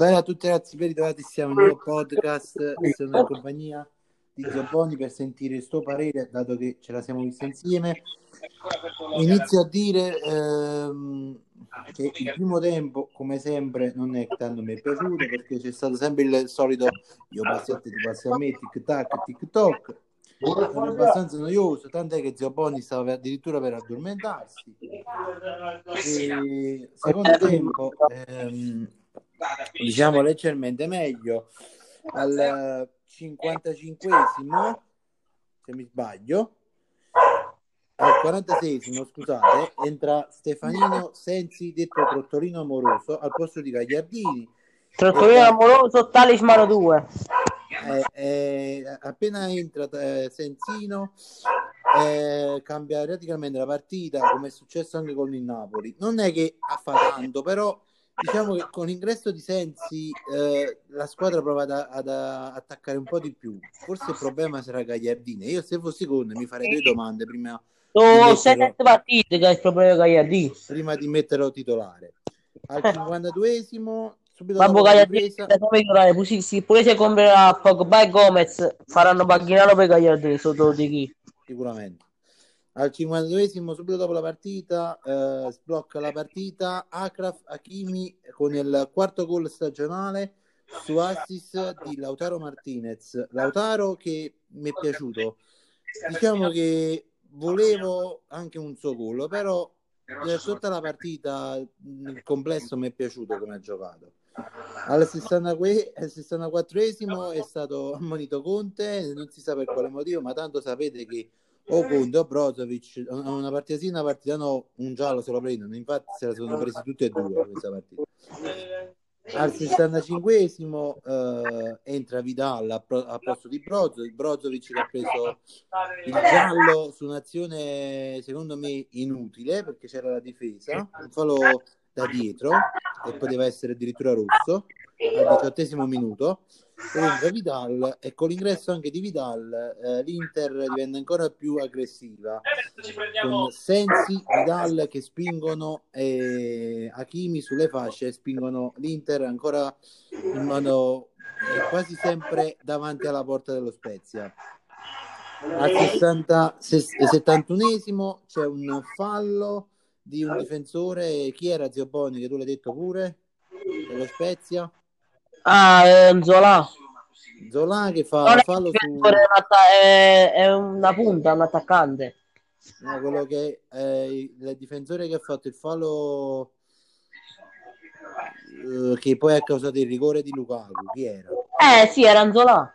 Bene a tutti ragazzi, ben ritrovati, siamo in un nuovo podcast, sono in compagnia di Giovanni per sentire il suo parere, dato che ce la siamo vista insieme. Inizio a dire ehm, che il primo tempo, come sempre, non è tanto mi è piaciuto perché c'è stato sempre il solito io passi a te, ti passi a me, tic tac, tic toc. È abbastanza noioso, tant'è che Zio Boni stava addirittura per addormentarsi. E secondo tempo, ehm, diciamo leggermente meglio. Al 55esimo se mi sbaglio al 46esimo scusate entra Stefanino Sensi detto Trottolino Amoroso al posto di Gagliardini. Trottolino Amoroso Talismano 2 eh, eh, appena entra eh, Sensino eh, cambia radicalmente la partita come è successo anche con il Napoli. Non è che ha fatto tanto però diciamo che con l'ingresso di Sensi eh, la squadra prova ad, ad, attaccare un po' di più. Forse il problema sarà Gagliardini. Io se fossi con mi farei due domande prima. Oh, sette partite che è il problema Gagliardini. Prima di metterlo titolare. Al 52esimo subito Babbo Gagliardini se, pure se comprerà Pogba e Gomez faranno Bacchinaro per Gagliardini sotto di chi? Sicuramente al 52esimo subito dopo la partita eh, sblocca la partita Akraf Hakimi con il quarto gol stagionale su assist di Lautaro Martinez. Lautaro che mi è piaciuto. Diciamo che volevo anche un suo gol però per tutta la partita nel complesso mi è piaciuto come ha giocato. Al 64esimo è stato ammonito Conte non si sa per quale motivo ma tanto sapete che o Conte o Brozovic una partita sì una partita no un giallo se lo prendono infatti se la sono presi tutti e due questa partita. Al 65esimo eh, entra Vidal a, a, posto di Brozovic Brozovic che ha preso il giallo su un'azione secondo me inutile perché c'era la difesa un fallo da dietro e poteva essere addirittura rosso al diciottesimo minuto. Entra Vidal e con l'ingresso anche di Vidal eh, l'Inter diventa ancora più aggressiva. Con Sensi, Vidal che spingono e Hakimi sulle fasce spingono l'Inter ancora in mano quasi sempre davanti alla porta dello Spezia. Al 60, 71esimo c'è un fallo di un difensore. Chi era Zio Boni che tu l'hai detto pure? Dello Spezia Ah, è Zola. Zola che fa non fallo su... È, è, una punta, un attaccante. No, quello che è il difensore che ha fatto il fallo eh, che poi ha causato il rigore di Lukaku. Chi era? Eh sì, era Zola.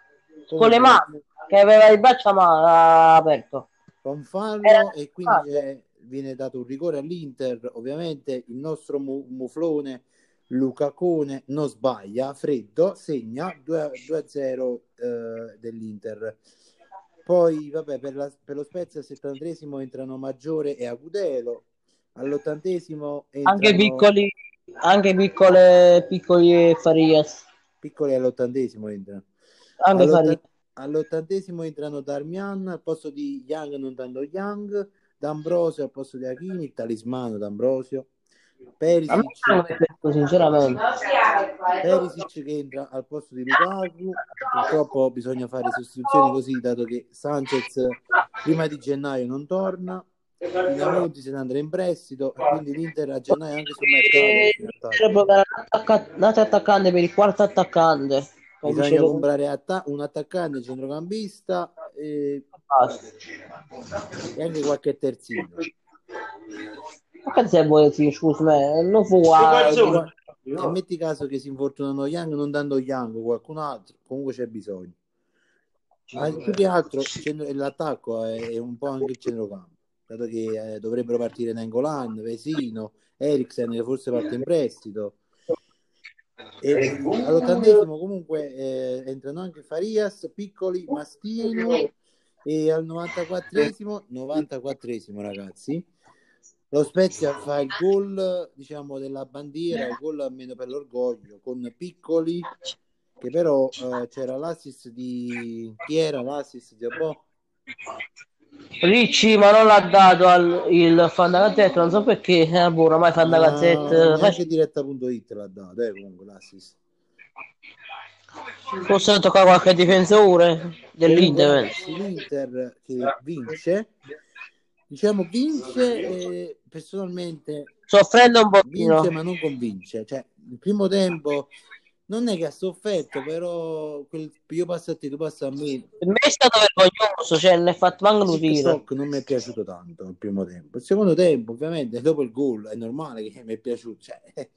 Con le mani, che aveva il braccio aperto. Con fallo era... e quindi eh, viene dato un rigore all'Inter. Ovviamente il nostro mu- muflone Lucacone non sbaglia, Freddo segna 2-0 eh, dell'Inter. Poi, vabbè, per, la, per lo Spezia al 73 entrano Maggiore e Agudelo. All'ottantesimo entrano... anche piccoli, anche piccole, piccoli Farias. Piccoli all'ottantesimo entrano. Anche All'otta... All'ottantesimo entrano Darmian al posto di Young, non dando Young, D'Ambrosio al posto di Achini, il talismano D'Ambrosio. Perisic, sinceramente. Perisic che entra al posto di Lukaku purtroppo bisogna fare sostituzioni così dato che Sanchez prima di gennaio non torna Pinamonti se ne andrà in prestito quindi l'Inter a gennaio anche sul mercato. Un altro attaccante per il quarto attaccante. Bisogna comprare atta- un attaccante centrocampista e... e anche qualche terzino che se vuoi sì, scusa me, non fu e metti caso che si infortunano Young non dando Young qualcun altro comunque c'è bisogno. Ma più che altro l'attacco è un po' anche il centrocampo. Dato che eh, dovrebbero partire Nangolan, Vesino, Eriksen che forse parte in prestito. E all'ottantesimo comunque eh, entrano anche Farias, Piccoli, Mastino e al 94esimo 94esimo ragazzi lo Spezia fa il gol diciamo della bandiera il gol almeno per l'orgoglio con piccoli che però eh, c'era l'assist di chi era l'assist di Abbo? Ricci ma non l'ha dato al il Fandagazzetta non so perché eh, boh, ormai Fandagazzetta ah, anche diretta.it l'ha dato eh, comunque l'assist Forse tocca qualche difensore dell'Inter. L'Inter che vince, diciamo vince e personalmente Soffrendo un pochino. vince ma non convince. Cioè, il primo tempo non è che ha sofferto, però quel io passo a te, tu passi a me. Per me è stato vergognoso, cioè è fatto manco un tiro. non mi è piaciuto tanto il primo tempo. Il secondo tempo, ovviamente, dopo il gol è normale che mi è piaciuto. Cioè,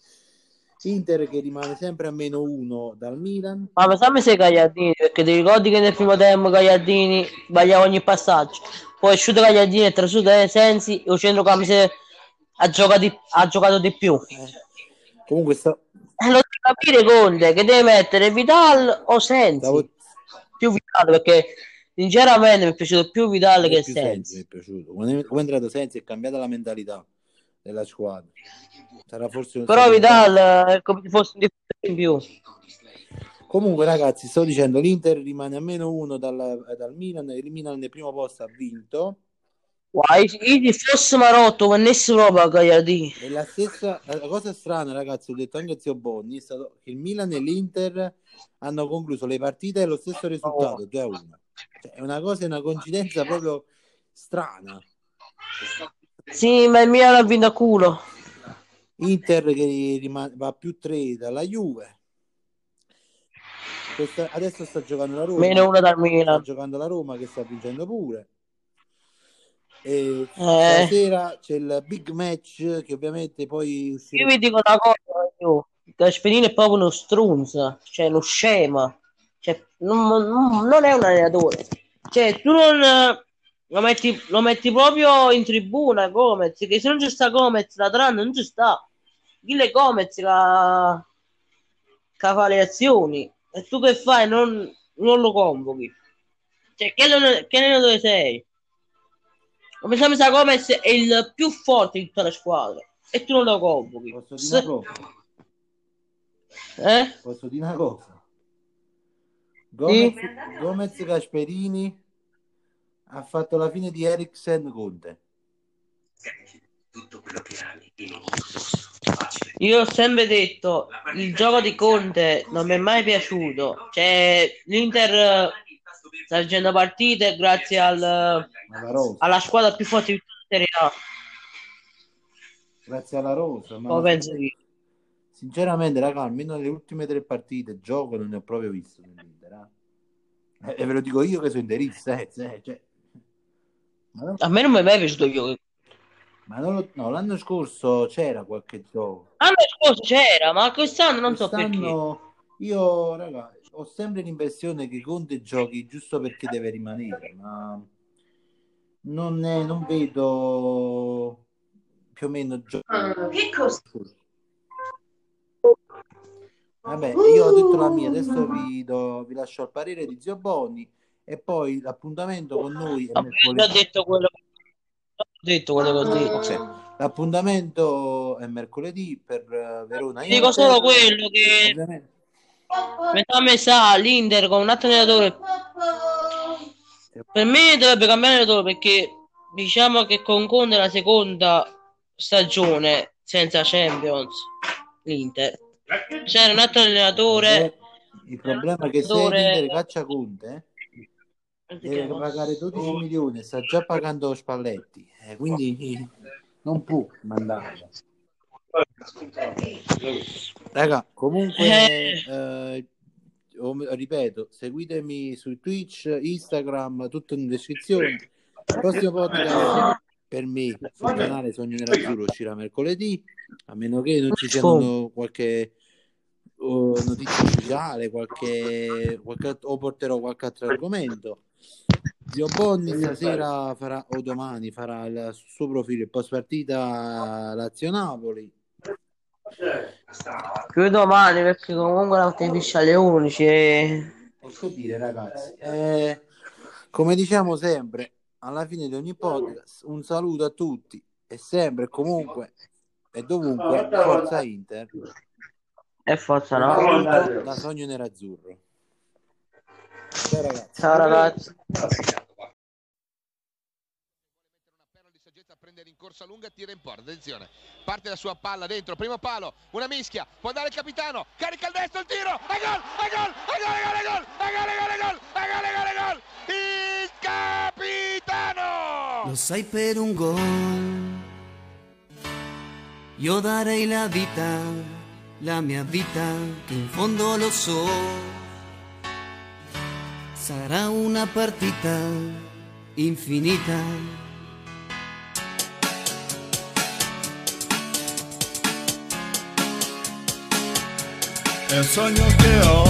Inter che rimane sempre a meno uno dal Milan. Ma pensami se Gagliardini, perché ti ricordi che nel primo tempo Gagliardini sbagliava ogni passaggio. Poi è uscito Gagliardini e trasuto Sensi e il centrocampo ha giocato di, ha giocato di più. Eh, Comunque sta, E lo devi capire Conte che deve mettere Vidal o Sensi. stavo Più Vidal perché sinceramente mi è piaciuto più Vidal mi che è più Sensi, Sensi. è è, quando è entrato Sensi è cambiata la mentalità della squadra. Sarà forse Però un po'- Vidal è come se fosse un difensore in più. Comunque, ragazzi, sto dicendo l'Inter rimane a meno uno dal, dal Milan. Il Milan nel primo posto ha vinto. Guai, io se fosse Marotto, venisse proprio a Gagliardini. E la stessa la cosa strana, ragazzi, ho detto anche a zio Bonni, è stato che il Milan e l'Inter hanno concluso le partite e lo stesso risultato, 2 a 1. Cioè, è una cosa, è una coincidenza proprio strana. Sì, ma il Milan ha vinto a culo. Inter che rimane, va più 3 dalla Juve. Questa- adesso sta giocando la Roma. Meno uno dal sta Milan. giocando la Roma che sta vincendo pure. E Eh. stasera c'è il big match che ovviamente poi Io uscirà. vi dico una cosa, io. Gasperini è proprio uno strunza, cioè uno scema. Cioè, non, non- non è un allenatore. Cioè, tu non lo metti, lo metti proprio in tribuna Gomez, che se non ci sta Gomez, la tranne non ci sta. È Gomez che, che fa le azioni e tu che fai? Non, non lo convochi. Cioè, che, non- che allenatore sei? Come se sa Gomez è il più forte di tutta la squadra e tu non lo convochi. Posso dire una cosa? eh? Posso dire una cosa? Gomez, Gomez Gasperini ha fatto la fine di Eriksen Conte. Io ho sempre detto, il gioco di Conte non mi è mai piaciuto. Cioè, l'Inter eh, sta facendo partite grazie al- Alla squadra più forte di tutta la Serie A. Grazie alla rosa. Ma Come penso io. sinceramente, raga, almeno le ultime tre partite gioco non ne ho proprio visto dell'Inter. eh. E ve lo dico io che sono interista. Eh, eh, cioè. Non- A me non mi è mai piaciuto il gioco. ma non lo- no, l'anno scorso c'era qualche gioco. L'anno scorso c'era, ma quest'anno non so perché. Quest'anno io, raga, ho sempre l'impressione che Conte giochi giusto perché deve rimanere, ma non, è- non vedo più o meno giochi. Che cosa? Vabbè, io ho detto la mia, adesso vi, do- vi lascio il parere di Zio Bonni e poi l'appuntamento con noi è Ho mercoledì. detto quello ho detto. Quello che ho detto. Ok, l'appuntamento è mercoledì per eh, Verona. Ti dico solo quello che Ovviamente- metà me sa l'Inter con un altro allenatore Per me dovrebbe cambiare allenatore perché diciamo che con Conte la seconda stagione senza Champions l'Inter. C'era un altro allenatore Il problema è che se l'Inter caccia Conte deve pagare 12 milioni, sta già pagando Spalletti, eh, quindi non può mandarlo. Raga, comunque, Eh. eh, ripeto, seguitemi su Twitch, Instagram, tutto in descrizione. Il prossimo podcast per me sul canale Sogno Nerazzurro uscirà mercoledì, a meno che non ci siano qualche oh, notizia ufficiale, qualche, qualche, o porterò qualche altro argomento. Zio Bonni stasera farà, o domani farà il suo profilo, il post partita Lazio-Napoli. più domani perché comunque la finisce alle 11 e... Posso dire, ragazzi, eh, come diciamo sempre, alla fine di ogni podcast, un saluto a tutti e sempre e comunque e dovunque, Forza Inter, e forza no. da Sogno Nerazzurro. Ciao ragazzi. Ciao ragazzi. Una perla di saggezza prende prendere in corsa lunga, tira in porta, attenzione, parte la sua palla dentro, primo palo, una mischia, può andare il capitano, carica il destro, il tiro, e gol, e gol, e gol, e gol, e gol, e gol, e gol, e gol, e gol, e gol, e gol, il capitano! Lo sai per un gol, io darei la vita, la mia vita, che in fondo lo so, Será una partita infinita. El sueño que hoy,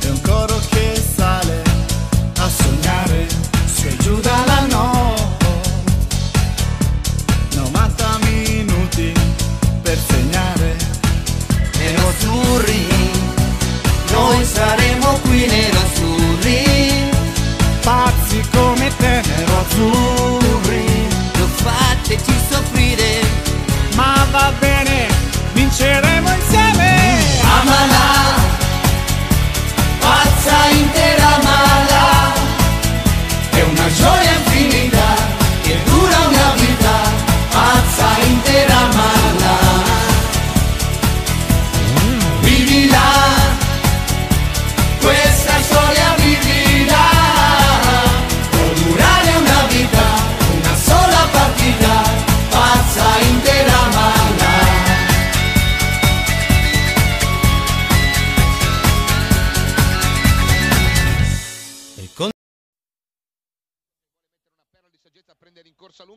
de un coro que sale a soñar, se ayuda.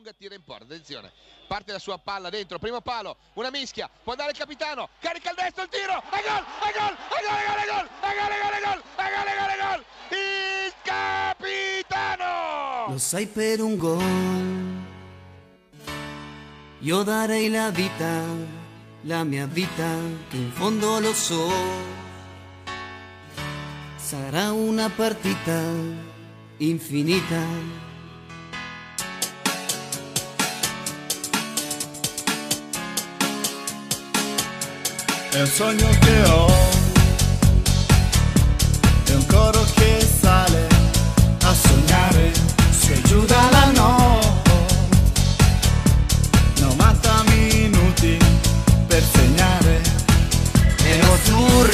Lunga, tira in porta, attenzione, parte la sua palla dentro, primo palo, una mischia, può andare il capitano, carica il destro, il tiro, e gol, e gol, e gol, e gol, e gol, e gol, e gol, e gol, e gol, e e gol, il capitano! Lo sai per un gol, io darei la vita, la mia vita, che in fondo lo so, sarà una partita infinita. el sogno che ho. È un coro che sale a sognare se e giù dalla notte 90 minuti per segnare. E lo azzurro